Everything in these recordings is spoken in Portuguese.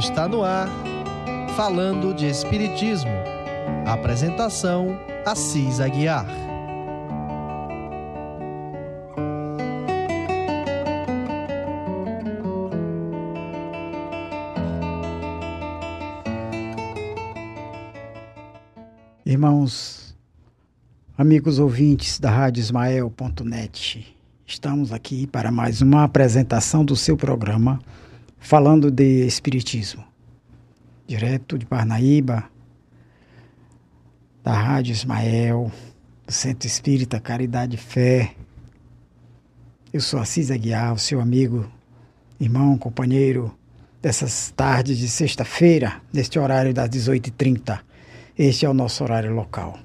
Está no ar, falando de Espiritismo. Apresentação: Assis Aguiar. Irmãos, amigos ouvintes da Rádio Ismael.net, estamos aqui para mais uma apresentação do seu programa falando de Espiritismo. Direto de Parnaíba, da Rádio Ismael, do Centro Espírita Caridade e Fé. Eu sou Assis Aguiar, o seu amigo, irmão, companheiro dessas tardes de sexta-feira, neste horário das 18h30. Este é o nosso horário local.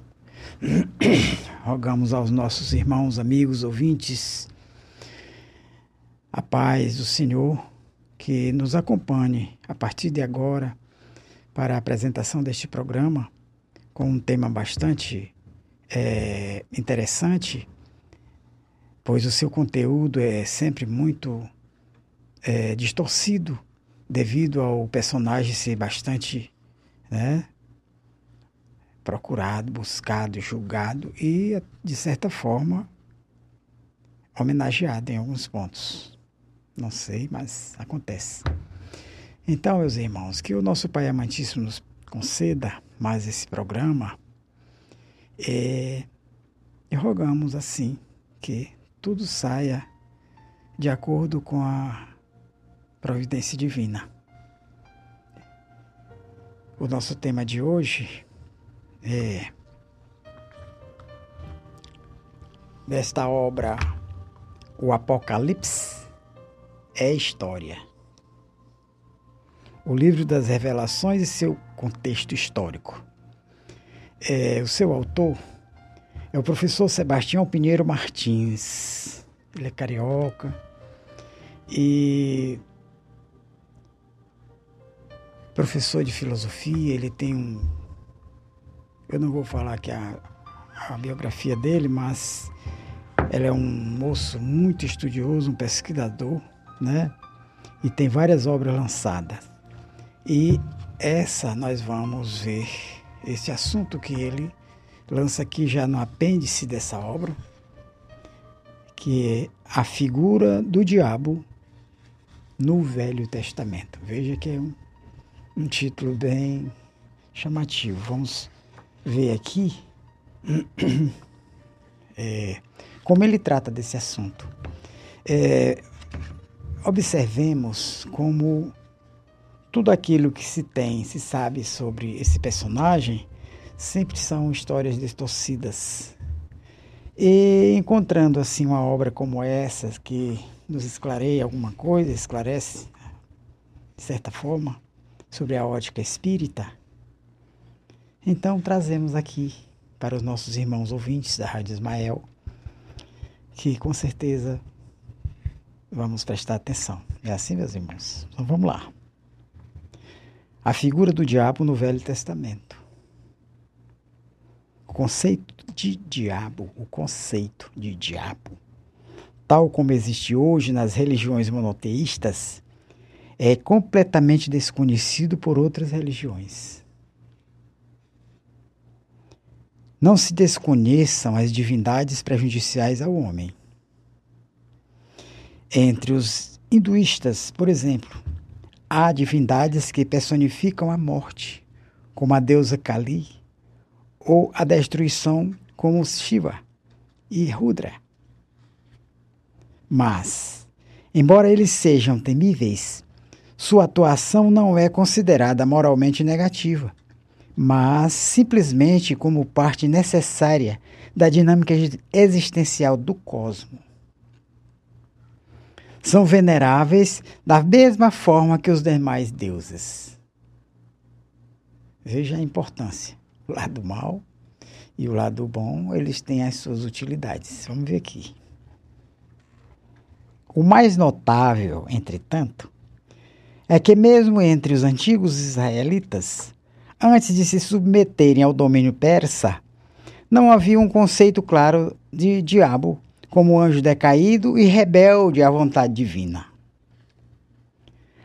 Rogamos aos nossos irmãos, amigos, ouvintes, a paz do Senhor que nos acompanhe a partir de agora para a apresentação deste programa com um tema bastante é, interessante, pois o seu conteúdo é sempre muito é, distorcido devido ao personagem ser bastante né, procurado, buscado, julgado e, de certa forma, homenageado em alguns pontos. Não sei, mas acontece. Então, meus irmãos, que o nosso Pai Amantíssimo nos conceda mais esse programa é, e rogamos assim que tudo saia de acordo com a providência divina. O nosso tema de hoje é desta obra O Apocalipse é história. O livro das revelações e seu contexto histórico. É, o seu autor é o professor Sebastião Pinheiro Martins. Ele é carioca e professor de filosofia. Ele tem um. Eu não vou falar aqui a, a biografia dele, mas ele é um moço muito estudioso, um pesquisador né? E tem várias obras lançadas. E essa nós vamos ver esse assunto que ele lança aqui já no apêndice dessa obra, que é a figura do diabo no Velho Testamento. Veja que é um, um título bem chamativo. Vamos ver aqui é, como ele trata desse assunto. É, observemos como tudo aquilo que se tem, se sabe sobre esse personagem, sempre são histórias distorcidas. E encontrando assim uma obra como essa, que nos esclareia alguma coisa, esclarece, de certa forma, sobre a ótica espírita, então trazemos aqui para os nossos irmãos ouvintes da Rádio Ismael, que com certeza Vamos prestar atenção. É assim, meus irmãos? Então vamos lá. A figura do diabo no Velho Testamento. O conceito de diabo, o conceito de diabo, tal como existe hoje nas religiões monoteístas, é completamente desconhecido por outras religiões. Não se desconheçam as divindades prejudiciais ao homem. Entre os hinduístas, por exemplo, há divindades que personificam a morte, como a deusa Kali, ou a destruição, como Shiva e Rudra. Mas, embora eles sejam temíveis, sua atuação não é considerada moralmente negativa, mas simplesmente como parte necessária da dinâmica existencial do cosmos são veneráveis da mesma forma que os demais deuses. Veja a importância. O lado mal e o lado bom, eles têm as suas utilidades. Vamos ver aqui. O mais notável, entretanto, é que mesmo entre os antigos israelitas, antes de se submeterem ao domínio persa, não havia um conceito claro de diabo como anjo decaído e rebelde à vontade divina.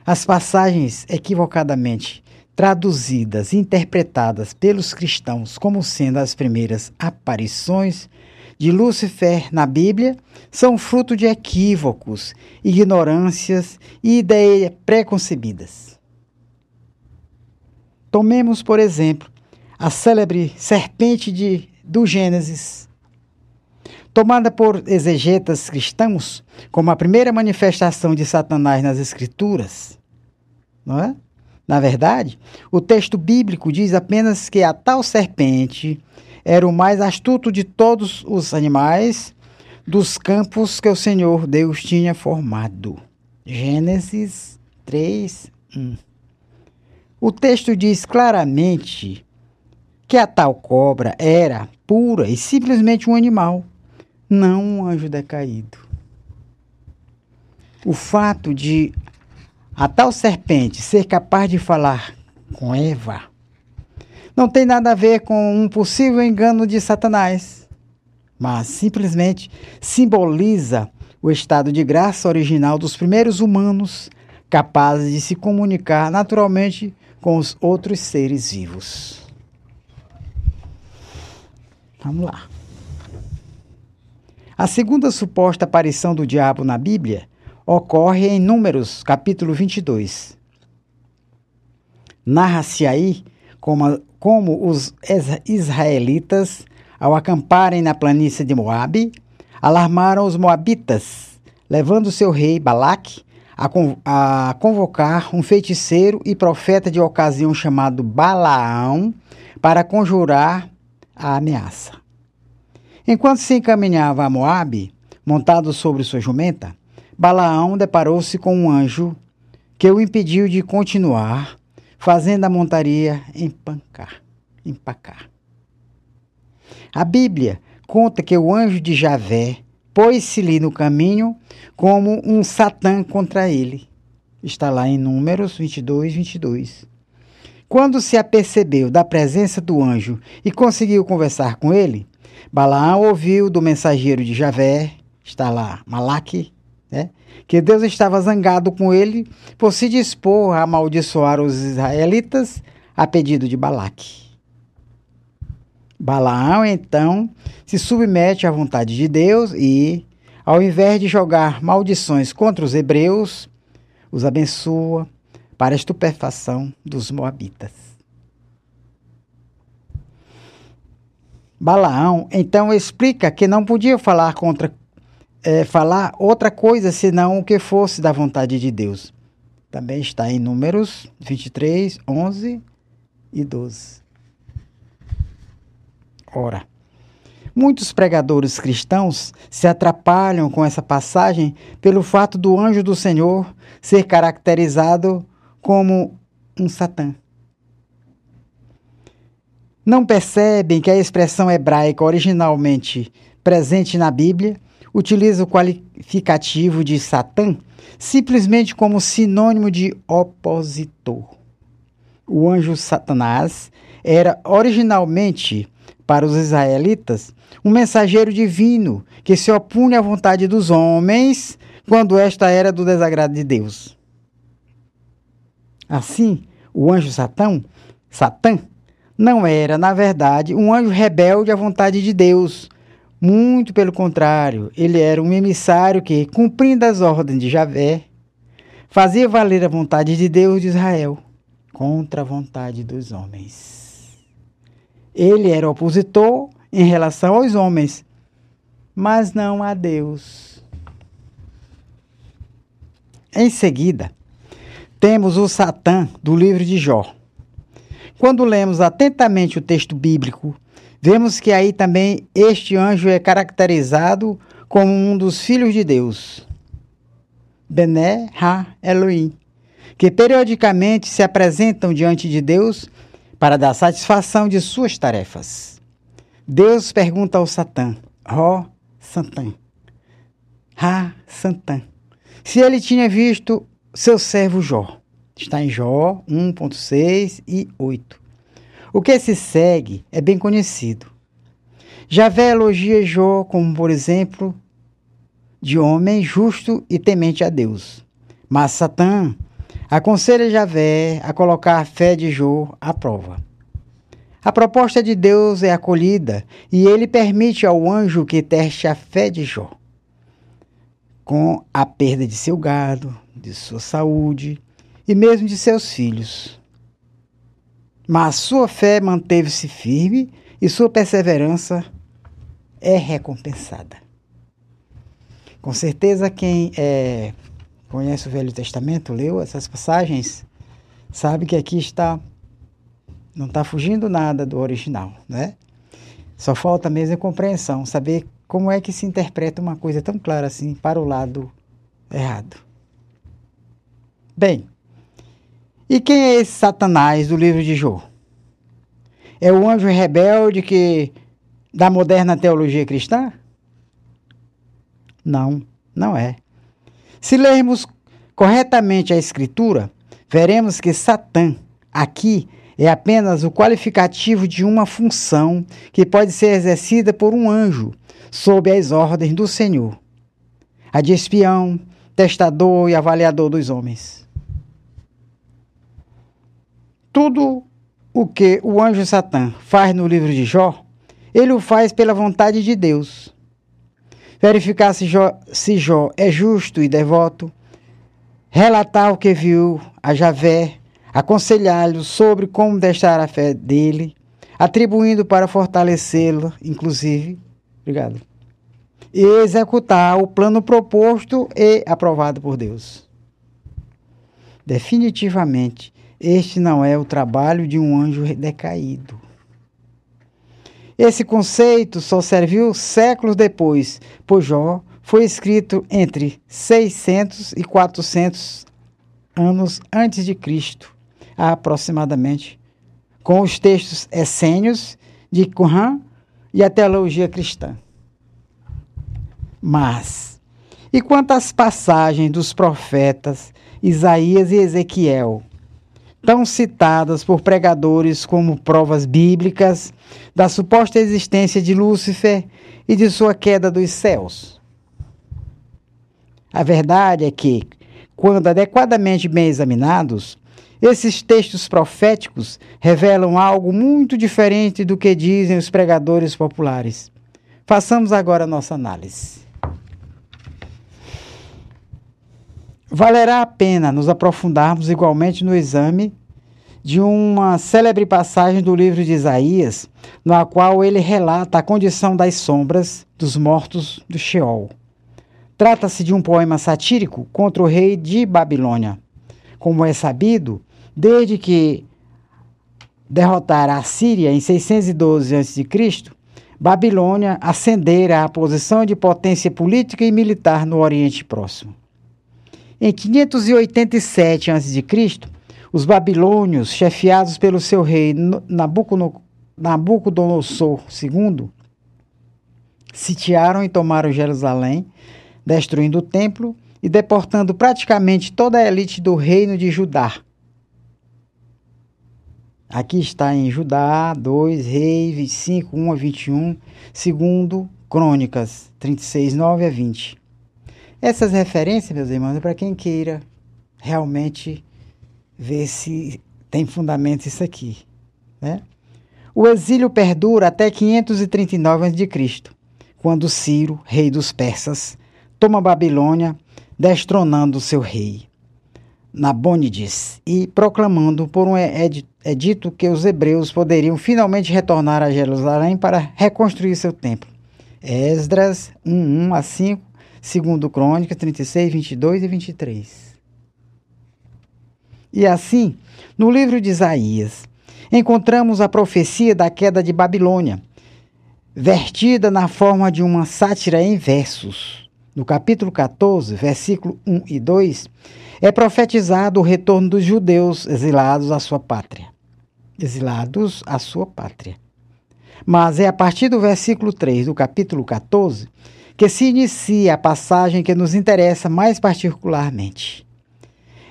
As passagens equivocadamente traduzidas e interpretadas pelos cristãos como sendo as primeiras aparições de Lúcifer na Bíblia são fruto de equívocos, ignorâncias e ideias preconcebidas. Tomemos, por exemplo, a célebre serpente de, do Gênesis, tomada por exegetas cristãos como a primeira manifestação de Satanás nas Escrituras, não é? Na verdade, o texto bíblico diz apenas que a tal serpente era o mais astuto de todos os animais dos campos que o Senhor Deus tinha formado. Gênesis 3, 1. O texto diz claramente que a tal cobra era pura e simplesmente um animal, não um anjo decaído. O fato de a tal serpente ser capaz de falar com Eva não tem nada a ver com um possível engano de Satanás, mas simplesmente simboliza o estado de graça original dos primeiros humanos capazes de se comunicar naturalmente com os outros seres vivos. Vamos lá. A segunda suposta aparição do diabo na Bíblia ocorre em Números, capítulo 22. Narra-se aí como, como os israelitas, ao acamparem na planície de Moabe, alarmaram os moabitas, levando seu rei Balaque a, a convocar um feiticeiro e profeta de ocasião chamado Balaão para conjurar a ameaça. Enquanto se encaminhava a Moabe, montado sobre sua jumenta, Balaão deparou-se com um anjo que o impediu de continuar, fazendo a montaria empancar, empacar. A Bíblia conta que o anjo de Javé pôs-se-lhe no caminho como um Satã contra ele. Está lá em Números 22, 22. Quando se apercebeu da presença do anjo e conseguiu conversar com ele, Balaão ouviu do mensageiro de Javé, está lá, Malaque, né, que Deus estava zangado com ele por se dispor a amaldiçoar os israelitas a pedido de Balaque. Balaão, então, se submete à vontade de Deus e, ao invés de jogar maldições contra os hebreus, os abençoa para a estupefação dos moabitas. Balaão então explica que não podia falar contra é, falar outra coisa senão o que fosse da vontade de Deus. Também está em Números 23, 11 e 12. Ora, muitos pregadores cristãos se atrapalham com essa passagem pelo fato do anjo do Senhor ser caracterizado como um Satã. Não percebem que a expressão hebraica originalmente presente na Bíblia utiliza o qualificativo de Satã simplesmente como sinônimo de opositor. O anjo Satanás era originalmente para os israelitas, um mensageiro divino que se opunha à vontade dos homens quando esta era do desagrado de Deus. Assim, o anjo Satã, Satã não era, na verdade, um anjo rebelde à vontade de Deus. Muito pelo contrário, ele era um emissário que, cumprindo as ordens de Javé, fazia valer a vontade de Deus de Israel contra a vontade dos homens. Ele era opositor em relação aos homens, mas não a Deus. Em seguida, temos o Satã do livro de Jó. Quando lemos atentamente o texto bíblico, vemos que aí também este anjo é caracterizado como um dos filhos de Deus, Bené Ha Elohim, que periodicamente se apresentam diante de Deus para dar satisfação de suas tarefas. Deus pergunta ao Satã, ó oh, Satã, ah, Satã, se ele tinha visto seu servo Jó. Está em Jó 1.6 e 8. O que se segue é bem conhecido. Javé elogia Jó como, por exemplo, de homem justo e temente a Deus. Mas Satã aconselha Javé a colocar a fé de Jó à prova. A proposta de Deus é acolhida e ele permite ao anjo que teste a fé de Jó. Com a perda de seu gado, de sua saúde e mesmo de seus filhos. Mas sua fé manteve-se firme e sua perseverança é recompensada. Com certeza, quem é, conhece o Velho Testamento, leu essas passagens, sabe que aqui está não está fugindo nada do original, né? Só falta mesmo a compreensão, saber como é que se interpreta uma coisa tão clara assim para o lado errado. Bem, e quem é esse Satanás do livro de Jó? É o anjo rebelde que da moderna teologia cristã? Não, não é. Se lermos corretamente a escritura, veremos que Satã aqui é apenas o qualificativo de uma função que pode ser exercida por um anjo sob as ordens do Senhor, a de espião, testador e avaliador dos homens. Tudo o que o anjo Satã faz no livro de Jó, ele o faz pela vontade de Deus. Verificar se Jó, se Jó é justo e devoto, relatar o que viu a Javé aconselhá-lo sobre como deixar a fé dele, atribuindo para fortalecê-lo, inclusive, obrigado, e executar o plano proposto e aprovado por Deus. Definitivamente, este não é o trabalho de um anjo decaído. Esse conceito só serviu séculos depois, pois Jó foi escrito entre 600 e 400 anos antes de Cristo aproximadamente, com os textos essênios de Qumran e a teologia cristã. Mas, e quantas passagens dos profetas Isaías e Ezequiel, tão citadas por pregadores como provas bíblicas da suposta existência de Lúcifer e de sua queda dos céus? A verdade é que, quando adequadamente bem examinados, esses textos proféticos revelam algo muito diferente do que dizem os pregadores populares. Façamos agora a nossa análise. Valerá a pena nos aprofundarmos igualmente no exame de uma célebre passagem do livro de Isaías, na qual ele relata a condição das sombras dos mortos do Sheol. Trata-se de um poema satírico contra o rei de Babilônia. Como é sabido, Desde que derrotara a Síria em 612 a.C., Babilônia ascendera à posição de potência política e militar no Oriente Próximo. Em 587 a.C., os babilônios, chefiados pelo seu rei Nabucodonosor II, sitiaram e tomaram Jerusalém, destruindo o templo e deportando praticamente toda a elite do reino de Judá, Aqui está em Judá 2, Reis 25, 1 a 21, segundo Crônicas 36, 9 a 20. Essas referências, meus irmãos, é para quem queira realmente ver se tem fundamento isso aqui. Né? O exílio perdura até 539 a.C., quando Ciro, rei dos persas, toma Babilônia, destronando seu rei. Nabônides e proclamando por um edito que os hebreus poderiam finalmente retornar a Jerusalém para reconstruir seu templo. Esdras 1, 1 a 5, segundo Crônicas 36, 22 e 23. E assim, no livro de Isaías, encontramos a profecia da queda de Babilônia, vertida na forma de uma sátira em versos. No capítulo 14, versículo 1 e 2, é profetizado o retorno dos judeus exilados à sua pátria. Exilados à sua pátria. Mas é a partir do versículo 3 do capítulo 14 que se inicia a passagem que nos interessa mais particularmente.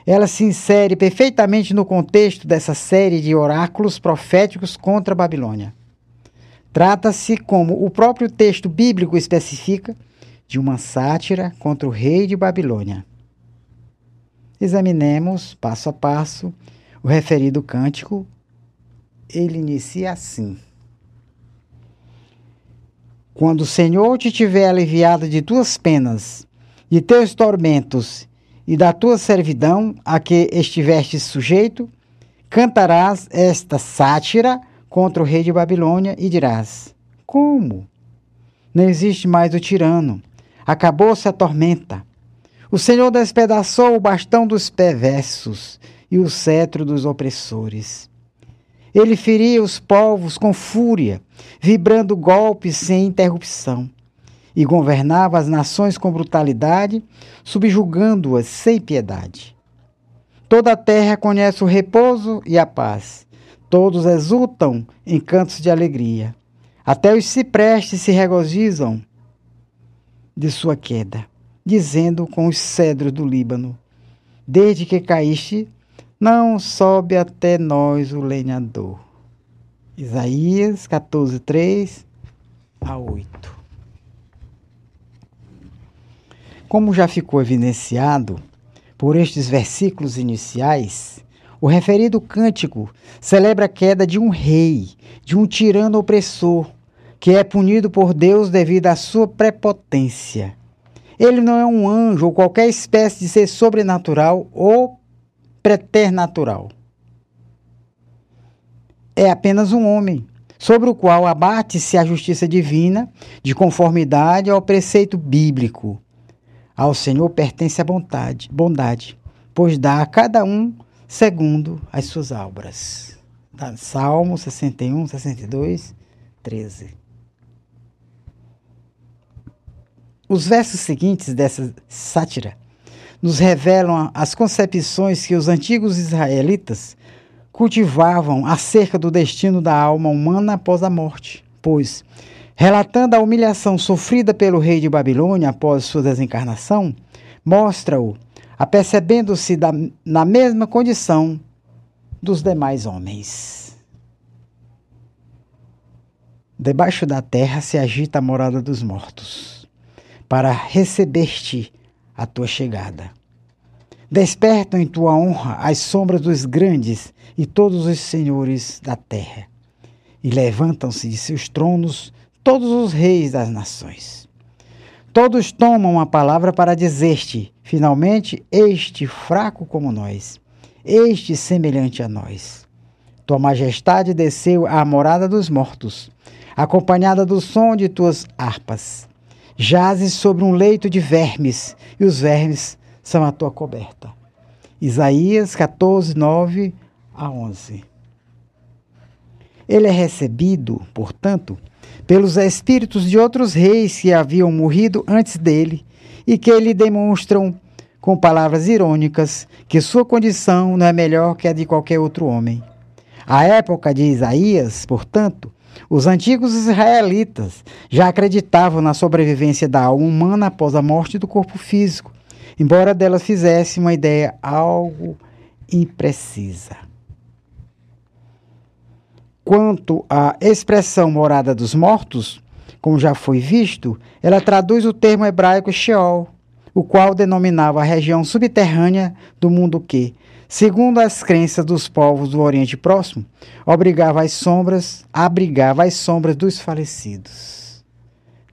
Ela se insere perfeitamente no contexto dessa série de oráculos proféticos contra a Babilônia. Trata-se, como o próprio texto bíblico especifica, de uma sátira contra o rei de Babilônia. Examinemos, passo a passo, o referido cântico. Ele inicia assim. Quando o Senhor te tiver aliviado de tuas penas, de teus tormentos e da tua servidão a que estiveste sujeito, cantarás esta sátira contra o rei de Babilônia e dirás: Como? Não existe mais o tirano, acabou-se a tormenta. O Senhor despedaçou o bastão dos perversos e o cetro dos opressores. Ele feria os povos com fúria, vibrando golpes sem interrupção, e governava as nações com brutalidade, subjugando-as sem piedade. Toda a terra conhece o repouso e a paz. Todos exultam em cantos de alegria. Até os ciprestes se regozijam de sua queda, dizendo com os cedros do Líbano: Desde que caíste, não sobe até nós o lenhador. Isaías 14, 3 a 8. Como já ficou evidenciado por estes versículos iniciais, o referido cântico celebra a queda de um rei, de um tirano opressor, que é punido por Deus devido à sua prepotência. Ele não é um anjo ou qualquer espécie de ser sobrenatural ou preternatural. É apenas um homem, sobre o qual abate-se a justiça divina, de conformidade ao preceito bíblico. Ao Senhor pertence a bondade, bondade, pois dá a cada um segundo as suas obras. Salmo 61, 62, 13. Os versos seguintes dessa sátira nos revelam as concepções que os antigos israelitas cultivavam acerca do destino da alma humana após a morte, pois, relatando a humilhação sofrida pelo rei de Babilônia após sua desencarnação, mostra-o apercebendo-se na mesma condição dos demais homens. Debaixo da terra se agita a morada dos mortos, para receber-te a tua chegada. Despertam em tua honra as sombras dos grandes e todos os senhores da terra, e levantam-se de seus tronos todos os reis das nações. Todos tomam a palavra para dizer-te, finalmente, este fraco como nós, este semelhante a nós. Tua majestade desceu à morada dos mortos, acompanhada do som de tuas harpas jazes sobre um leito de vermes, e os vermes são a tua coberta. Isaías 14, 9 a 11. Ele é recebido, portanto, pelos espíritos de outros reis que haviam morrido antes dele e que lhe demonstram, com palavras irônicas, que sua condição não é melhor que a de qualquer outro homem. A época de Isaías, portanto, os antigos israelitas já acreditavam na sobrevivência da alma humana após a morte do corpo físico, embora delas fizesse uma ideia algo imprecisa. Quanto à expressão morada dos mortos, como já foi visto, ela traduz o termo hebraico Sheol, o qual denominava a região subterrânea do mundo que, segundo as crenças dos povos do Oriente Próximo, obrigava as sombras, abrigava as sombras dos falecidos.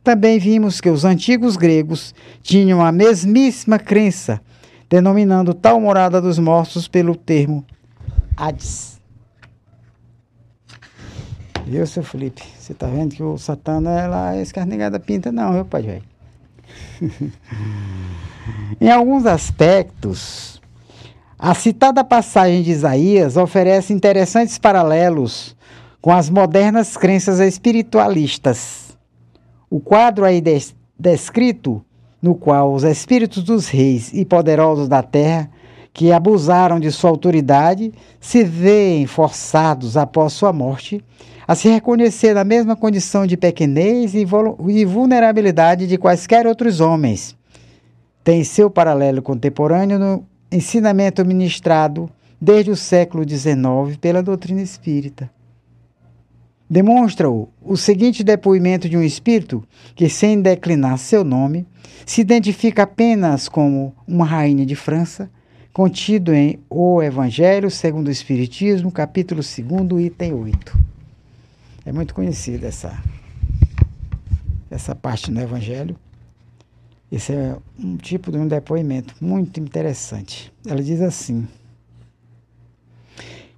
Também vimos que os antigos gregos tinham a mesmíssima crença, denominando tal morada dos mortos pelo termo Hades. Viu, seu Felipe? Você tá vendo que o Satã não é lá escarnegada pinta, não, meu pai velho. em alguns aspectos, a citada passagem de Isaías oferece interessantes paralelos com as modernas crenças espiritualistas. O quadro aí des descrito, no qual os espíritos dos reis e poderosos da terra que abusaram de sua autoridade se veem forçados após sua morte a se reconhecer na mesma condição de pequenez e, e vulnerabilidade de quaisquer outros homens. Tem seu paralelo contemporâneo no ensinamento ministrado desde o século XIX pela doutrina espírita. Demonstra-o o seguinte depoimento de um espírito que, sem declinar seu nome, se identifica apenas como uma rainha de França, contido em O Evangelho segundo o Espiritismo, capítulo 2, item 8. É muito conhecida essa, essa parte no Evangelho. Esse é um tipo de um depoimento muito interessante. Ela diz assim: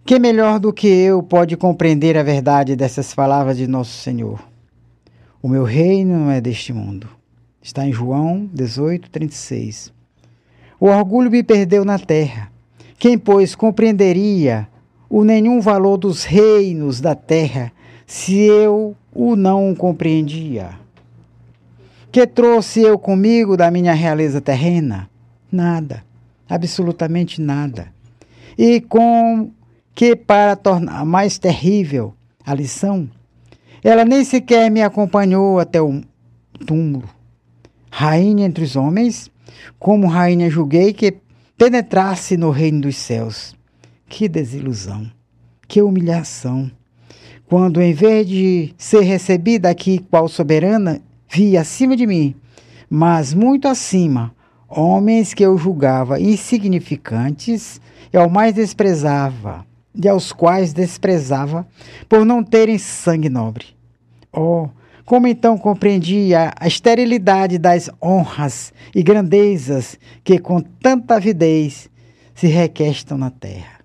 Que melhor do que eu pode compreender a verdade dessas palavras de Nosso Senhor? O meu reino não é deste mundo. Está em João 18, 36. O orgulho me perdeu na terra. Quem, pois, compreenderia o nenhum valor dos reinos da terra se eu o não compreendia? Que trouxe eu comigo da minha realeza terrena? Nada, absolutamente nada. E com que, para tornar mais terrível a lição, ela nem sequer me acompanhou até o túmulo. Rainha entre os homens, como rainha julguei que penetrasse no reino dos céus. Que desilusão, que humilhação. Quando, em vez de ser recebida aqui qual soberana, vi acima de mim, mas muito acima, homens que eu julgava insignificantes e ao mais desprezava, e aos quais desprezava por não terem sangue nobre. Oh, como então compreendia a esterilidade das honras e grandezas que com tanta avidez se requestam na terra?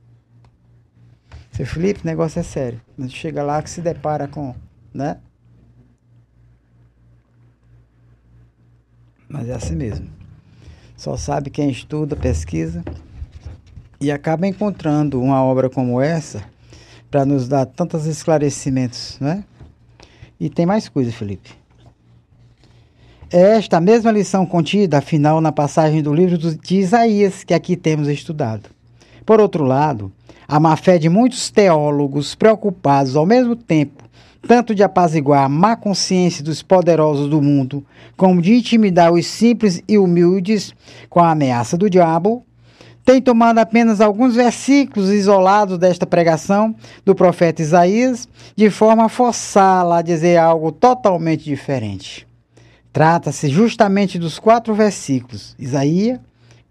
Seu Felipe, o negócio é sério. Chega lá que se depara com, né? Mas é assim mesmo. Só sabe quem estuda, pesquisa e acaba encontrando uma obra como essa para nos dar tantos esclarecimentos, né? E tem mais coisa, Felipe. É esta mesma lição contida, afinal, na passagem do livro de Isaías que aqui temos estudado. Por outro lado, a má fé de muitos teólogos preocupados ao mesmo tempo tanto de apaziguar a má consciência dos poderosos do mundo, como de intimidar os simples e humildes com a ameaça do diabo, tem tomado apenas alguns versículos isolados desta pregação do profeta Isaías, de forma a forçá-la a dizer algo totalmente diferente. Trata-se justamente dos quatro versículos, Isaías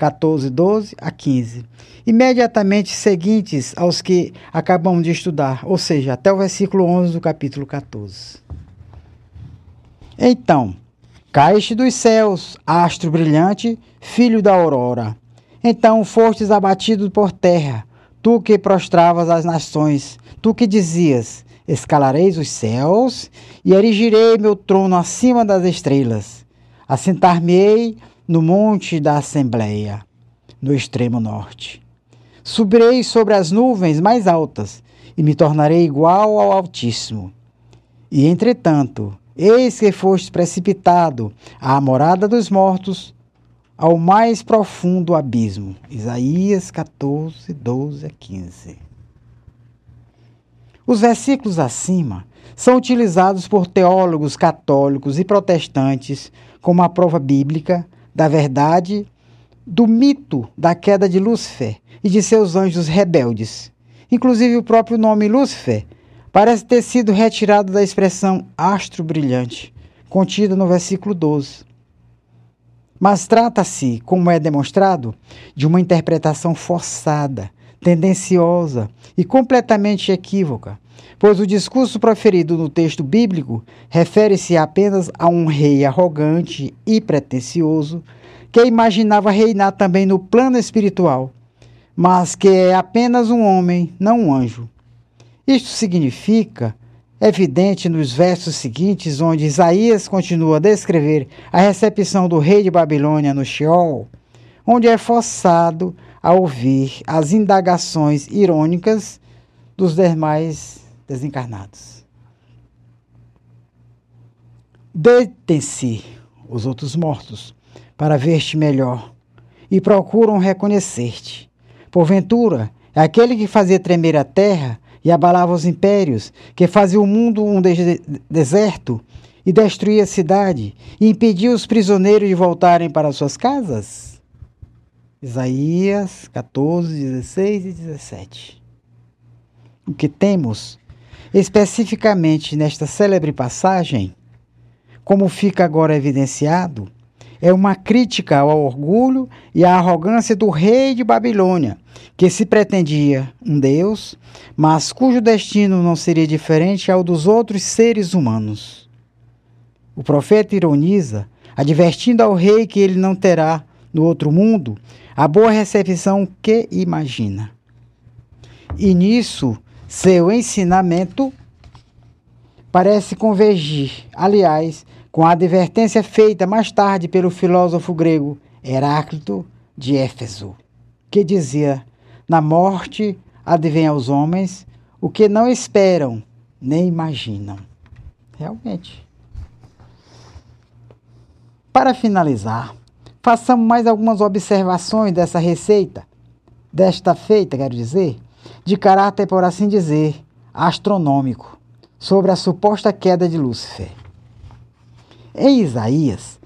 14, 12 a 15, imediatamente seguintes aos que acabamos de estudar, ou seja, até o versículo 11 do capítulo 14. Então, caíste dos céus, astro brilhante, filho da aurora então fostes abatido por terra, tu que prostravas as nações, tu que dizias: Escalareis os céus e erigirei meu trono acima das estrelas. Assentar-me-ei no monte da Assembleia, no extremo norte. Subirei sobre as nuvens mais altas e me tornarei igual ao Altíssimo. E entretanto, eis que foste precipitado à morada dos mortos, ao mais profundo abismo. Isaías 14, 12 a 15. Os versículos acima são utilizados por teólogos católicos e protestantes como a prova bíblica da verdade do mito da queda de Lúcifer e de seus anjos rebeldes. Inclusive, o próprio nome Lúcifer parece ter sido retirado da expressão astro brilhante, contida no versículo 12. Mas trata-se, como é demonstrado, de uma interpretação forçada, tendenciosa e completamente equívoca, pois o discurso proferido no texto bíblico refere-se apenas a um rei arrogante e pretensioso que imaginava reinar também no plano espiritual, mas que é apenas um homem, não um anjo. Isto significa evidente nos versos seguintes, onde Isaías continua a descrever a recepção do rei de Babilônia no Sheol, onde é forçado a ouvir as indagações irônicas dos demais desencarnados. Detem-se os outros mortos para ver-te melhor e procuram reconhecer-te. Porventura, é aquele que fazia tremer a terra e abalava os impérios, que fazia o mundo um de deserto e destruía a cidade e impedia os prisioneiros de voltarem para suas casas? Isaías 14, 16 e 17. O que temos especificamente nesta célebre passagem, como fica agora evidenciado, é uma crítica ao orgulho e à arrogância do rei de Babilônia, que se pretendia um deus, mas cujo destino não seria diferente ao dos outros seres humanos. O profeta ironiza, advertindo ao rei que ele não terá, no outro mundo, a boa recepção que imagina. E nisso, seu ensinamento parece convergir, aliás, com a advertência feita mais tarde pelo filósofo grego Heráclito de Éfeso, que dizia: Na morte advém aos homens o que não esperam nem imaginam. Realmente. Para finalizar, façamos mais algumas observações dessa receita, desta feita, quero dizer, de caráter, por assim dizer, astronômico, sobre a suposta queda de Lúcifer. Em Isaías,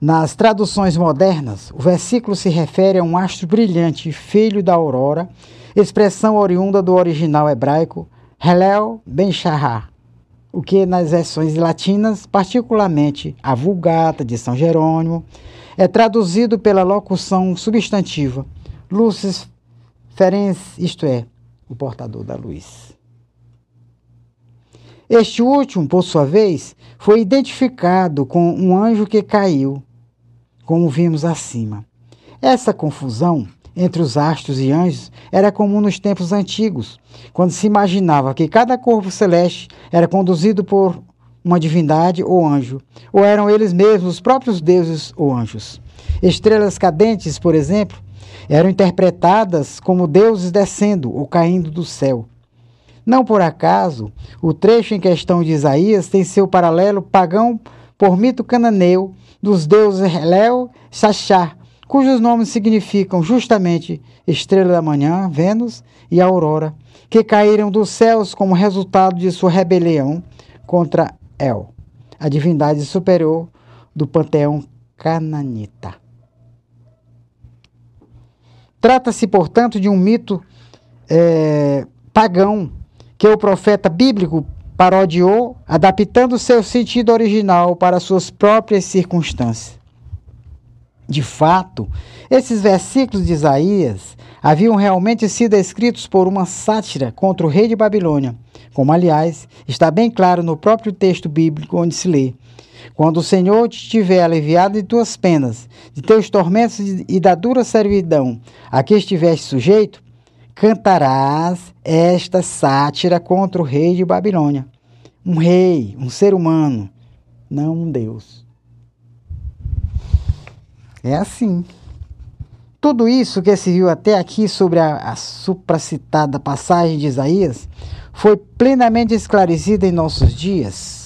nas traduções modernas, o versículo se refere a um astro brilhante, filho da aurora, expressão oriunda do original hebraico Helel ben Shahar, o que nas versões latinas, particularmente a Vulgata de São Jerônimo, é traduzido pela locução substantiva lucis ferens, isto é, o portador da luz. Este último, por sua vez, foi identificado com um anjo que caiu, como vimos acima. Essa confusão entre os astros e anjos era comum nos tempos antigos, quando se imaginava que cada corpo celeste era conduzido por uma divindade ou anjo, ou eram eles mesmos os próprios deuses ou anjos. Estrelas cadentes, por exemplo, eram interpretadas como deuses descendo ou caindo do céu. Não por acaso, o trecho em questão de Isaías tem seu paralelo pagão por mito cananeu dos deuses Helel e Sachá, cujos nomes significam justamente estrela da manhã, Vênus e aurora, que caíram dos céus como resultado de sua rebelião contra El, a divindade superior do panteão cananita. Trata-se, portanto, de um mito é, pagão que o profeta bíblico parodiou, adaptando seu sentido original para suas próprias circunstâncias. De fato, esses versículos de Isaías haviam realmente sido escritos por uma sátira contra o rei de Babilônia, como, aliás, está bem claro no próprio texto bíblico onde se lê. Quando o Senhor te tiver aliviado de tuas penas, de teus tormentos e da dura servidão a que estiveste sujeito, cantarás esta sátira contra o rei de Babilônia. Um rei, um ser humano, não um Deus. É assim. Tudo isso que se viu até aqui sobre a, a supracitada passagem de Isaías foi plenamente esclarecido em nossos dias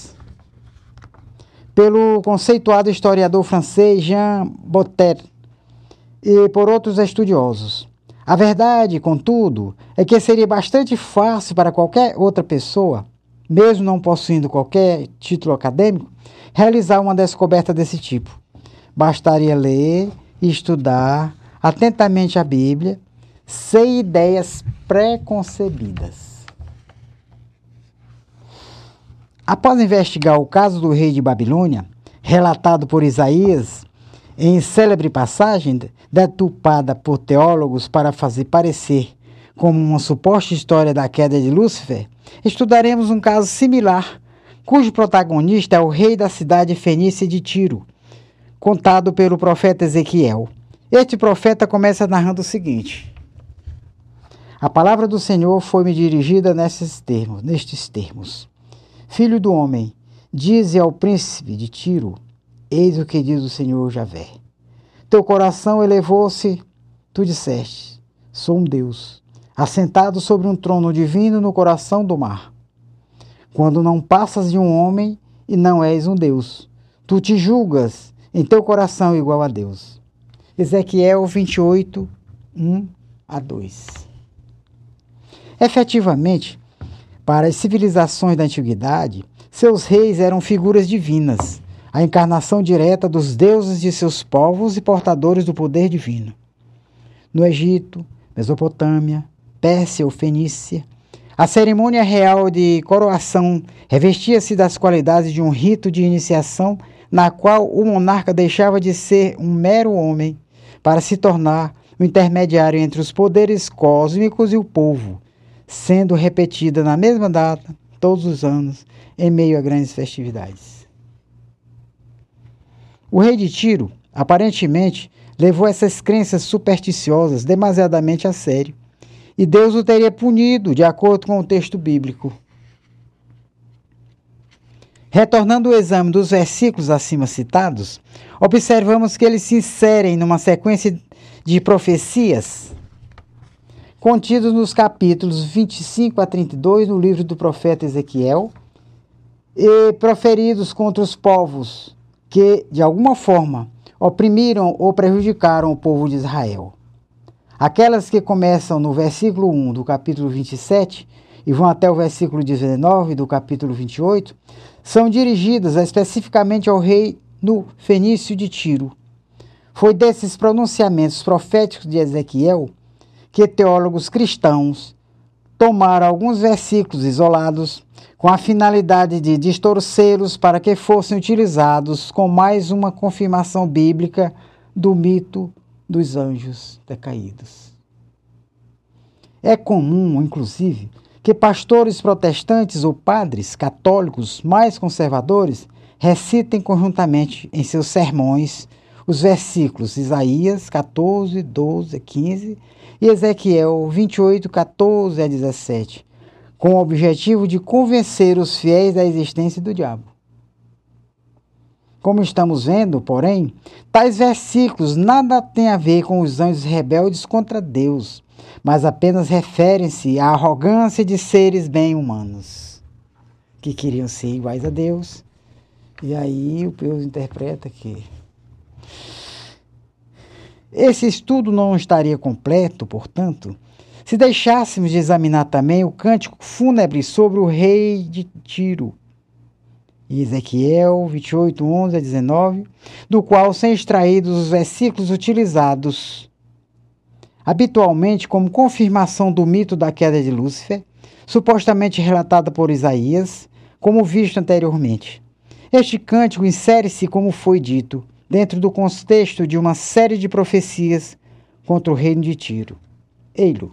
pelo conceituado historiador francês Jean Botter e por outros estudiosos. A verdade, contudo, é que seria bastante fácil para qualquer outra pessoa, mesmo não possuindo qualquer título acadêmico, realizar uma descoberta desse tipo. Bastaria ler estudar atentamente a Bíblia, sem ideias preconcebidas. Após investigar o caso do rei de Babilônia, relatado por Isaías em célebre passagem, deturpada por teólogos para fazer parecer como uma suposta história da queda de Lúcifer, estudaremos um caso similar, cujo protagonista é o rei da cidade fenícia de Tiro, contado pelo profeta Ezequiel. Este profeta começa narrando o seguinte: A palavra do Senhor foi-me dirigida nesses termos, nestes termos: Filho do homem, dize ao príncipe de Tiro: Eis o que diz o Senhor Javé. Teu coração elevou-se, tu disseste: Sou um Deus, assentado sobre um trono divino no coração do mar. Quando não passas de um homem e não és um Deus, tu te julgas em teu coração igual a Deus. Ezequiel 28, 1 a 2. Efetivamente, para as civilizações da antiguidade, seus reis eram figuras divinas a encarnação direta dos deuses de seus povos e portadores do poder divino. No Egito, Mesopotâmia, Pérsia ou Fenícia, a cerimônia real de coroação revestia-se das qualidades de um rito de iniciação na qual o monarca deixava de ser um mero homem para se tornar o intermediário entre os poderes cósmicos e o povo, sendo repetida na mesma data, todos os anos, em meio a grandes festividades. O rei de Tiro, aparentemente, levou essas crenças supersticiosas demasiadamente a sério, e Deus o teria punido, de acordo com o texto bíblico. Retornando ao exame dos versículos acima citados, observamos que eles se inserem numa sequência de profecias contidos nos capítulos 25 a 32 no livro do profeta Ezequiel e proferidos contra os povos que, de alguma forma, oprimiram ou prejudicaram o povo de Israel. Aquelas que começam no versículo 1 do capítulo 27 e vão até o versículo 19 do capítulo 28 são dirigidas especificamente ao rei no Fenício de Tiro. Foi desses pronunciamentos proféticos de Ezequiel que teólogos cristãos tomaram alguns versículos isolados com a finalidade de distorcê-los para que fossem utilizados com mais uma confirmação bíblica do mito dos anjos decaídos. É comum, inclusive, que pastores protestantes ou padres católicos mais conservadores recitem conjuntamente em seus sermões os versículos Isaías 14, 12, 15 e Ezequiel 28, 14 a 17, com o objetivo de convencer os fiéis da existência do diabo. Como estamos vendo, porém, tais versículos nada têm a ver com os anjos rebeldes contra Deus, mas apenas referem-se à arrogância de seres bem humanos, que queriam ser iguais a Deus. E aí o Deus interpreta que esse estudo não estaria completo, portanto, se deixássemos de examinar também o cântico fúnebre sobre o rei de Tiro, Ezequiel 28, 11 a 19, do qual são extraídos os versículos utilizados habitualmente como confirmação do mito da queda de Lúcifer, supostamente relatada por Isaías, como visto anteriormente. Este cântico insere-se, como foi dito, dentro do contexto de uma série de profecias contra o reino de Tiro. Eilo.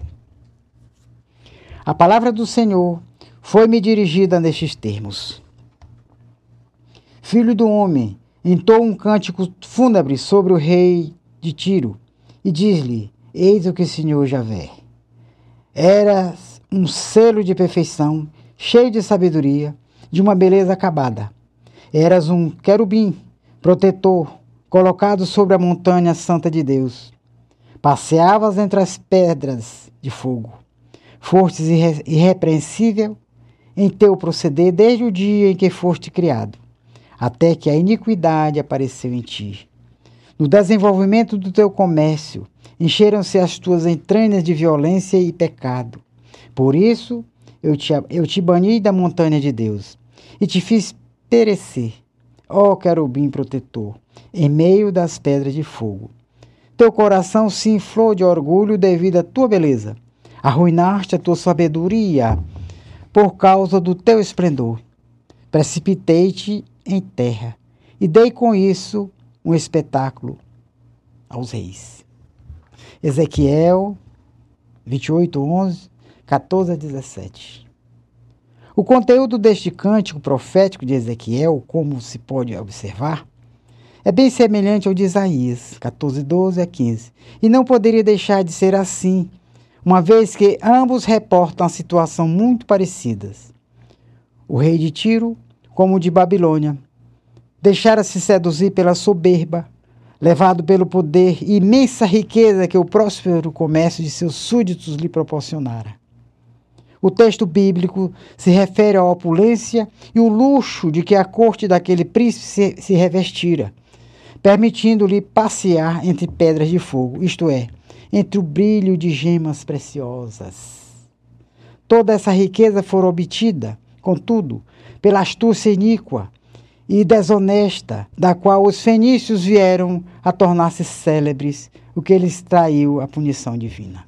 A palavra do Senhor foi-me dirigida nestes termos. Filho do homem, entoa um cântico fúnebre sobre o rei de Tiro e diz-lhe: Eis o que o Senhor Javé. Eras um selo de perfeição, cheio de sabedoria, de uma beleza acabada. Eras um querubim, protetor, colocado sobre a montanha santa de Deus. Passeavas entre as pedras de fogo. Fostes irre irrepreensível em teu proceder desde o dia em que foste criado até que a iniquidade apareceu em ti. No desenvolvimento do teu comércio, encheram-se as tuas entranhas de violência e pecado. Por isso, eu te, eu te bani da montanha de Deus e te fiz perecer, ó querubim protetor, em meio das pedras de fogo. Teu coração se inflou de orgulho devido à tua beleza. Arruinaste a tua sabedoria por causa do teu esplendor. Precipitei-te em terra e dei com isso um espetáculo aos reis. Ezequiel 28, 11, 14 a 17. O conteúdo deste cântico profético de Ezequiel, como se pode observar, é bem semelhante ao de Isaías 14, 12 a 15, e não poderia deixar de ser assim, uma vez que ambos reportam a situação muito parecidas. O rei de Tiro como o de Babilônia. Deixara-se seduzir pela soberba, levado pelo poder e imensa riqueza que o próspero comércio de seus súditos lhe proporcionara. O texto bíblico se refere à opulência e o luxo de que a corte daquele príncipe se, revestira, permitindo-lhe passear entre pedras de fogo, isto é, entre o brilho de gemas preciosas. Toda essa riqueza fora obtida, contudo, pela astúcia iníqua e desonesta, da qual os fenícios vieram a tornar-se célebres, o que lhes traiu a punição divina.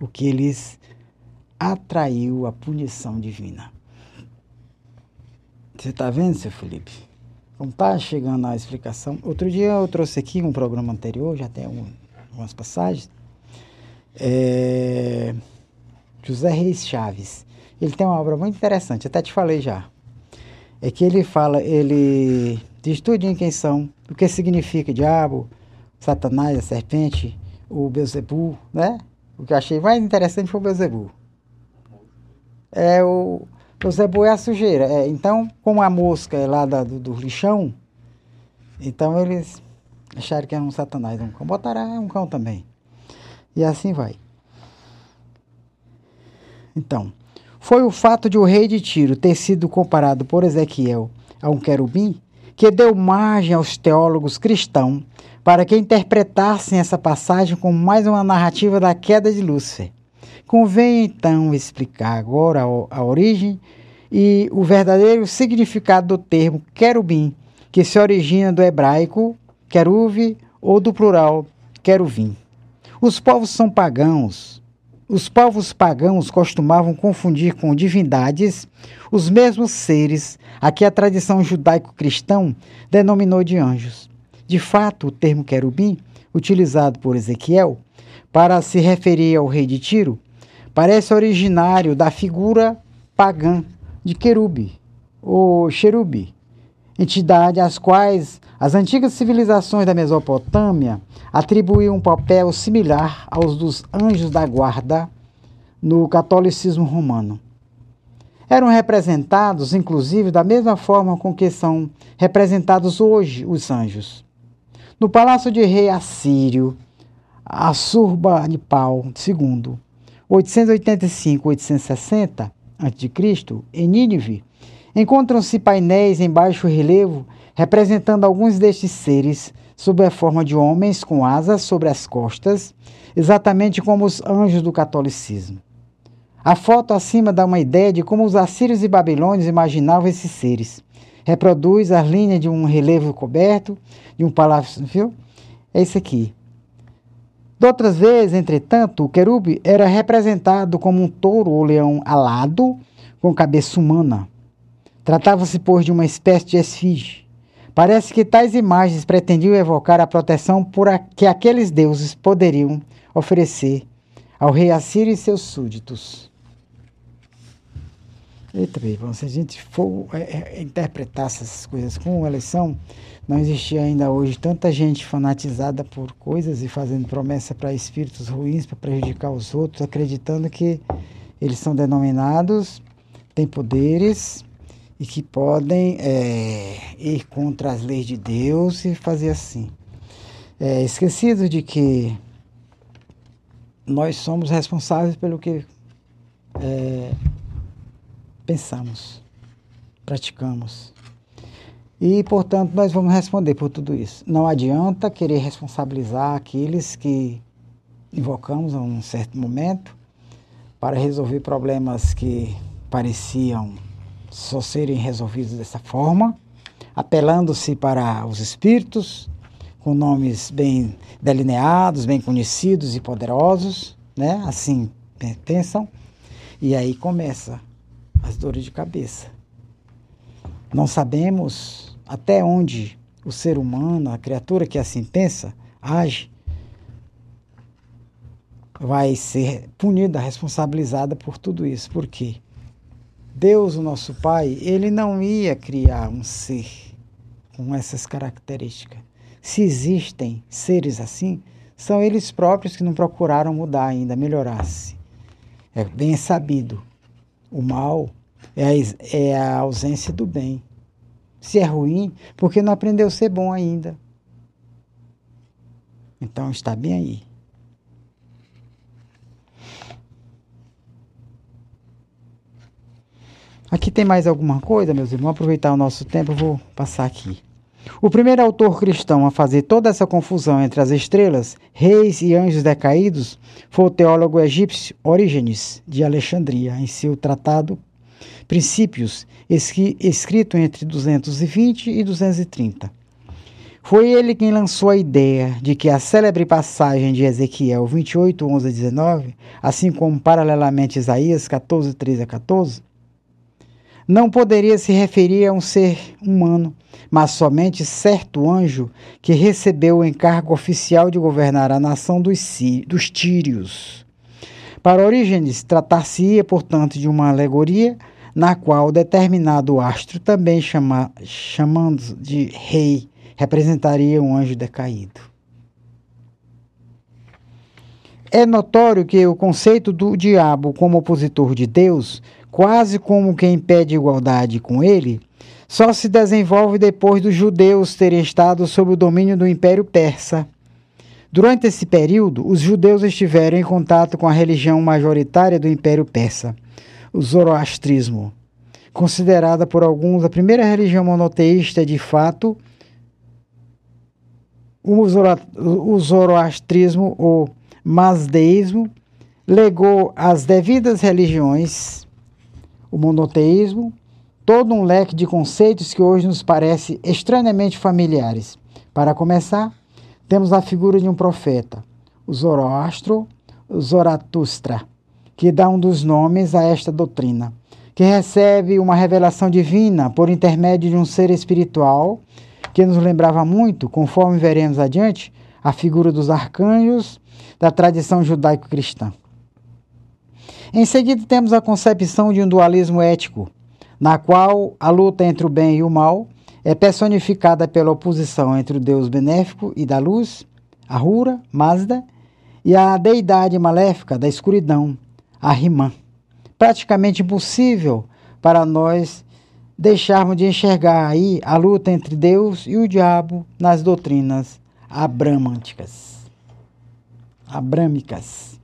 O que lhes atraiu a punição divina. Você está vendo, seu Felipe? Como está chegando a explicação. Outro dia eu trouxe aqui um programa anterior, já tem algumas passagens. É, José Reis Chaves. Ele tem uma obra muito interessante, até te falei já. É que ele fala, ele diz tudinho quem são, o que significa diabo, Satanás, a serpente, o Beuzebu, né? O que eu achei mais interessante foi o Beuzebu. É o Beuzebu é a sujeira. É, então, como a mosca é lá da, do, do, lixão, então eles acharam que era um Satanás, um cão. Botaram é um cão também. E assim vai. Então, foi o fato de o rei de Tiro ter sido comparado por Ezequiel a um querubim que deu margem aos teólogos cristãos para que interpretassem essa passagem como mais uma narrativa da queda de Lúcifer. Convém então explicar agora a, origem e o verdadeiro significado do termo querubim, que se origina do hebraico queruve ou do plural queruvim. Os povos são pagãos. Os povos pagãos costumavam confundir com divindades os mesmos seres a que a tradição judaico-cristã denominou de anjos. De fato, o termo querubim, utilizado por Ezequiel para se referir ao rei de Tiro, parece originário da figura pagã de querube, ou xerubi, entidade às quais as antigas civilizações da Mesopotâmia atribuíam um papel similar aos dos anjos da guarda no catolicismo romano. Eram representados, inclusive, da mesma forma com que são representados hoje os anjos. No palácio de rei assírio, Assurbanipal II, 885-860 a.C., em Nínive, encontram-se painéis em baixo relevo representando alguns destes seres sob a forma de homens com asas sobre as costas, exatamente como os anjos do catolicismo. A foto acima dá uma ideia de como os assírios e babilônios imaginavam esses seres. Reproduz as linhas de um relevo coberto, de um palácio, viu? É isso aqui. De outras vezes, entretanto, o querube era representado como um touro ou leão alado, com cabeça humana. Tratava-se, pois, de uma espécie de esfinge. Parece que tais imagens pretendiam evocar a proteção a, que aqueles deuses poderiam oferecer ao rei Assírio e seus súditos. Eita, bem, se a gente for é, é, interpretar essas coisas como elas são, não existia ainda hoje tanta gente fanatizada por coisas e fazendo promessa para espíritos ruins, para prejudicar os outros, acreditando que eles são denominados, têm poderes e que podem é, ir contra as leis de Deus e fazer assim. É, esquecido de que nós somos responsáveis pelo que é, pensamos, praticamos. E, portanto, nós vamos responder por tudo isso. Não adianta querer responsabilizar aqueles que invocamos a um certo momento para resolver problemas que pareciam só serem resolvidos dessa forma, apelando-se para os espíritos, com nomes bem delineados, bem conhecidos e poderosos, né? Assim pensam. E aí começa as dores de cabeça. Não sabemos até onde o ser humano, a criatura que assim pensa, age, vai ser punida, responsabilizada por tudo isso. Por quê? Deus, o nosso Pai, ele não ia criar um ser com essas características. Se existem seres assim, são eles próprios que não procuraram mudar ainda, melhorar-se. É bem sabido. O mal é a, é a ausência do bem. Se é ruim, porque não aprendeu a ser bom ainda. Então está bem aí. Aqui tem mais alguma coisa, meus irmãos? Aproveitar o nosso tempo, vou passar aqui. O primeiro autor cristão a fazer toda essa confusão entre as estrelas, reis e anjos decaídos foi o teólogo egípcio Orígenes de Alexandria, em seu tratado Princípios, escrito entre 220 e 230. Foi ele quem lançou a ideia de que a célebre passagem de Ezequiel 28, 11 a 19, assim como paralelamente Isaías 14, 13 a 14, não poderia se referir a um ser humano, mas somente certo anjo que recebeu o encargo oficial de governar a nação dos, dos Tírios. Para Orígenes, tratar-se-ia, portanto, de uma alegoria na qual determinado astro, também chama, chamando de rei, representaria um anjo decaído. É notório que o conceito do diabo como opositor de Deus, quase como quem impede igualdade com ele, só se desenvolve depois dos judeus terem estado sob o domínio do Império Persa. Durante esse período, os judeus estiveram em contato com a religião majoritária do Império Persa, o zoroastrismo, considerada por alguns a primeira religião monoteísta de fato. O zoroastrismo ou masdeísmo legou às devidas religiões, o monoteísmo, todo um leque de conceitos que hoje nos parece estranhamente familiares. Para começar, temos a figura de um profeta, o Zoroastro, o Zaratustra, que dá um dos nomes a esta doutrina, que recebe uma revelação divina por intermédio de um ser espiritual que nos lembrava muito, conforme veremos adiante, a figura dos arcanjos da tradição judaico-cristã. Em seguida, temos a concepção de um dualismo ético, na qual a luta entre o bem e o mal é personificada pela oposição entre o Deus benéfico e da luz, Ahura, Mazda, e a deidade maléfica da escuridão, Ahriman. Praticamente impossível para nós deixarmos de enxergar aí a luta entre Deus e o diabo nas doutrinas abrâmicas abrâmicas.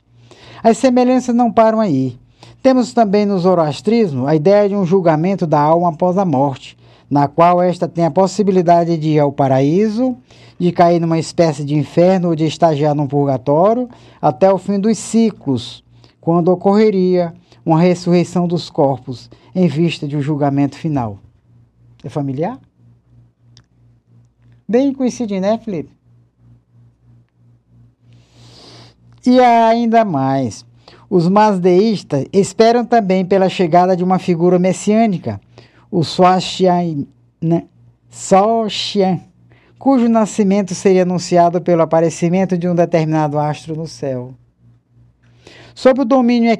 As semelhanças não param aí. Temos também no zoroastrismo a ideia de um julgamento da alma após a morte, na qual esta tem a possibilidade de ir ao paraíso, de cair numa espécie de inferno ou de estagiar num purgatório até o fim dos ciclos, quando ocorreria uma ressurreição dos corpos em vista de um julgamento final. É familiar? Bem conhecido, né, Felipe? E ainda mais, os masdeístas esperam também pela chegada de uma figura messiânica, o Swashian, cujo nascimento seria anunciado pelo aparecimento de um determinado astro no céu. Sob o domínio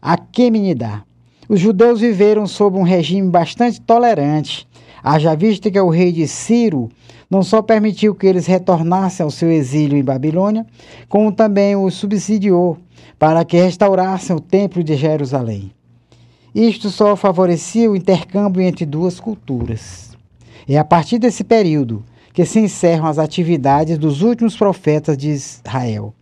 Aquemenida, os judeus viveram sob um regime bastante tolerante, haja vista que o rei de Ciro não só permitiu que eles retornassem ao seu exílio em Babilônia, como também os subsidiou para que restaurassem o templo de Jerusalém. Isto só favorecia o intercâmbio entre duas culturas. É a partir desse período que se encerram as atividades dos últimos profetas de Israel,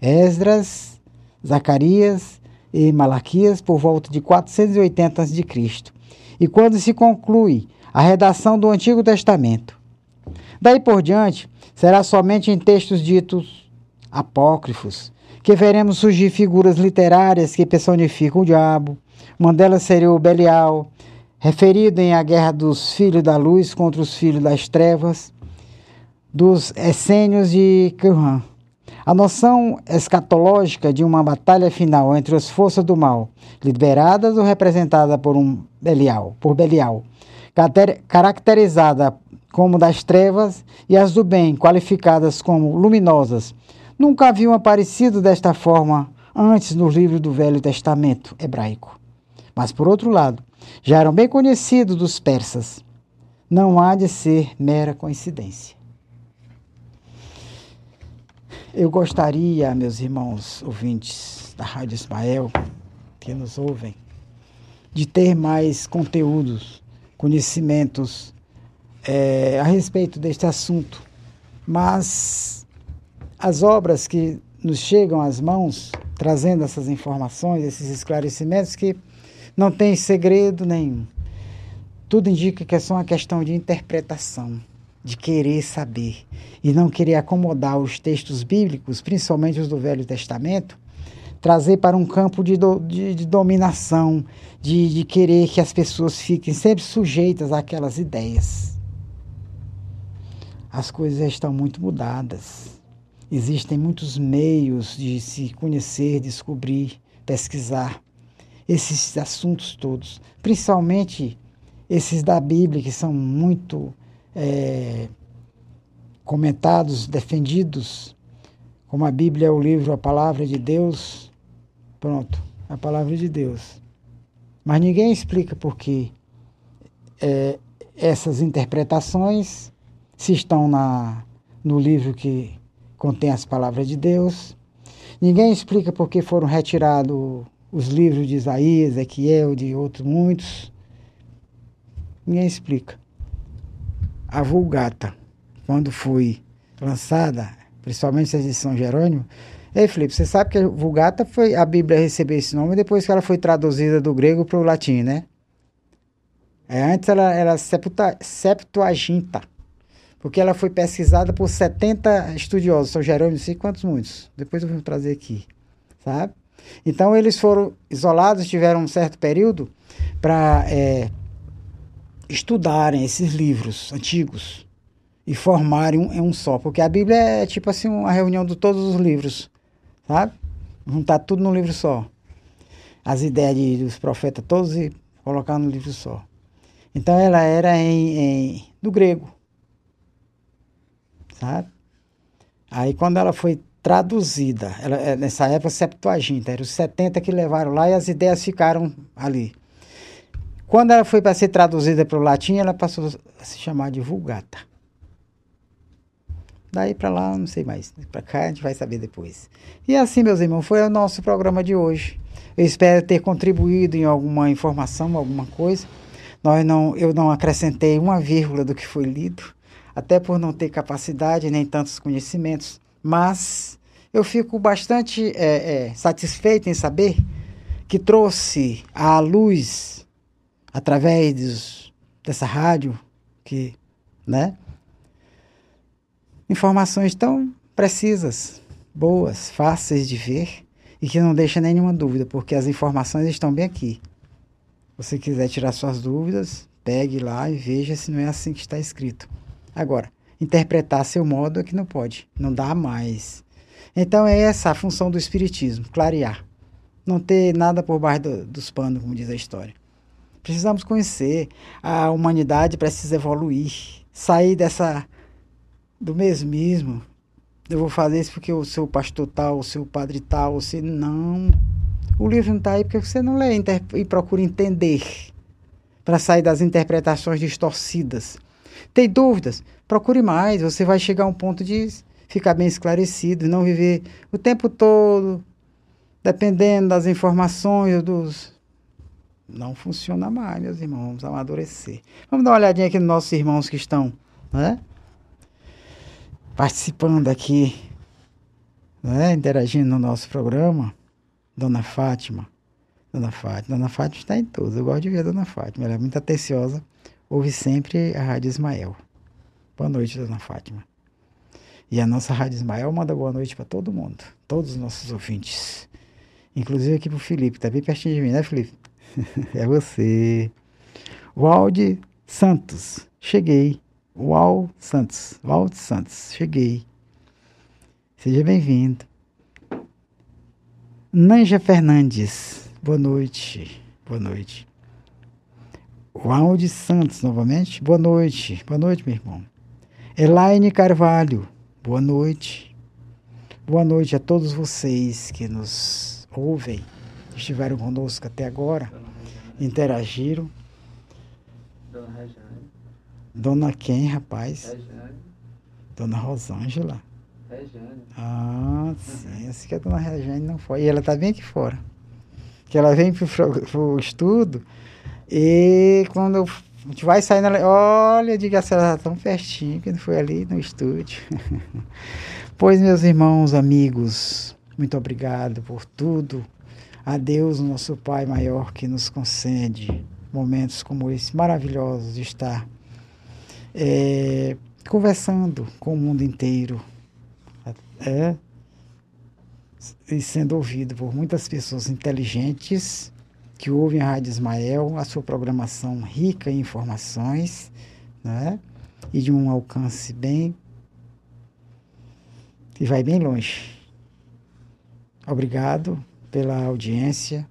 Esdras, Zacarias e Malaquias, por volta de 480 a.C., e quando se conclui a redação do Antigo Testamento. Daí por diante, será somente em textos ditos apócrifos que veremos surgir figuras literárias que personificam o diabo. Uma delas seria o Belial, referido em A Guerra dos Filhos da Luz contra os Filhos das Trevas, dos Essênios de Qumran. A noção escatológica de uma batalha final entre as forças do mal, liberadas ou representadas por um Belial, por Belial, caracterizada como das trevas, e as do bem, qualificadas como luminosas, nunca haviam aparecido desta forma antes no livro do Velho Testamento hebraico. Mas, por outro lado, já eram bem conhecidos dos persas. Não há de ser mera coincidência. Eu gostaria, meus irmãos ouvintes da Rádio Ismael, que nos ouvem, de ter mais conteúdos, conhecimentos é, a respeito deste assunto, mas as obras que nos chegam às mãos, trazendo essas informações, esses esclarecimentos, que não tem segredo nenhum. Tudo indica que é só uma questão de interpretação, de querer saber e não querer acomodar os textos bíblicos, principalmente os do Velho Testamento, trazer para um campo de, do, de, de dominação, de, de querer que as pessoas fiquem sempre sujeitas àquelas ideias as coisas estão muito mudadas. Existem muitos meios de se conhecer, descobrir, pesquisar. esses assuntos todos, principalmente esses da Bíblia, que são muito é, comentados, defendidos, como a Bíblia é o livro, a palavra de Deus, pronto, a palavra de Deus. Mas ninguém explica por que é, essas interpretações, se estão na, no livro que contém as palavras de Deus. Ninguém explica por que foram retirados os livros de Isaías, Ezequiel, de outros muitos. Ninguém explica. A Vulgata, quando foi lançada, principalmente a edição Jerônimo, Ei, Felipe, você sabe que a Vulgata foi a Bíblia recebeu esse nome depois que ela foi traduzida do grego para o latim, né? É, antes ela era Septuaginta, porque ela foi pesquisada por 70 estudiosos, São Jerônimo, não sei quantos muitos. Depois eu vou trazer aqui, sabe? Então eles foram isolados, tiveram um certo período para é, estudarem esses livros antigos e formarem um, um só, porque a Bíblia é tipo assim uma reunião de todos os livros sabe? Juntar tudo num livro só. As ideias de, dos profetas todos e colocar num livro só. Então ela era em, em do grego, sabe? Aí quando ela foi traduzida, ela, é, nessa época Septuaginta, eram os 70 que levaram lá e as ideias ficaram ali. Quando ela foi para ser traduzida para o latim, ela passou a se chamar de Vulgata. Daí para lá, não sei mais. Para cá a gente vai saber depois. E assim, meus irmãos, foi o nosso programa de hoje. Eu espero ter contribuído em alguma informação, alguma coisa. Nós não, eu não acrescentei uma vírgula do que foi lido, até por não ter capacidade nem tantos conhecimentos. Mas eu fico bastante é, é, satisfeito em saber que trouxe à luz, através dos, dessa rádio, que, né? Informações tão precisas, boas, fáceis de ver e que não deixa nenhuma dúvida, porque as informações estão bem aqui. Se você quiser tirar suas dúvidas, pegue lá e veja se não é assim que está escrito. Agora, interpretar seu modo é que não pode, não dá mais. Então é essa a função do espiritismo, clarear. Não ter nada por baixo do, dos panos, como diz a história. Precisamos conhecer, a humanidade precisa evoluir, sair dessa do mesmismo. Eu vou fazer isso porque o seu pastor tal, o seu padre tal, você não. O livro não está aí porque você não lê e procura entender para sair das interpretações distorcidas. Tem dúvidas? Procure mais, você vai chegar a um ponto de ficar bem esclarecido, não viver o tempo todo dependendo das informações dos não funciona mais, meus irmãos, vamos amadurecer. Vamos dar uma olhadinha aqui nos nossos irmãos que estão, né? Participando aqui, né, interagindo no nosso programa, Dona Fátima. Dona Fátima, Dona Fátima está em todos. Eu gosto de ver a Dona Fátima, ela é muito atenciosa, ouve sempre a Rádio Ismael. Boa noite, Dona Fátima. E a nossa Rádio Ismael manda boa noite para todo mundo, todos os nossos ouvintes. Inclusive aqui para o Felipe, está bem pertinho de mim, né, Felipe? é você. Walde Santos, cheguei. Uau Santos, Uau Santos, cheguei. Seja bem-vindo. Nanja Fernandes, boa noite, boa noite. De Santos, novamente, boa noite, boa noite, meu irmão. Elaine Carvalho, boa noite. Boa noite a todos vocês que nos ouvem, estiveram conosco até agora, interagiram. Dona Dona quem, rapaz? Rejane. Dona Rosângela. Rejane. Ah, sim. Essa que a dona Rejane não foi. E ela tá bem aqui fora. Que ela vem pro, pro estudo e quando a gente vai saindo, ela, olha, diga a ela tá tão pertinho que não foi ali no estúdio. pois, meus irmãos, amigos, muito obrigado por tudo. A Deus, nosso Pai maior, que nos concede momentos como esse maravilhosos de estar é, conversando com o mundo inteiro é, e sendo ouvido por muitas pessoas inteligentes que ouvem a Rádio Ismael, a sua programação rica em informações né, e de um alcance bem e vai bem longe. Obrigado pela audiência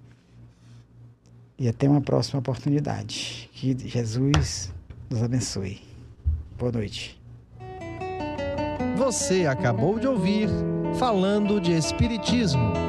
E até uma próxima oportunidade. Que Jesus nos abençoe. Boa noite. Você acabou de ouvir Falando de Espiritismo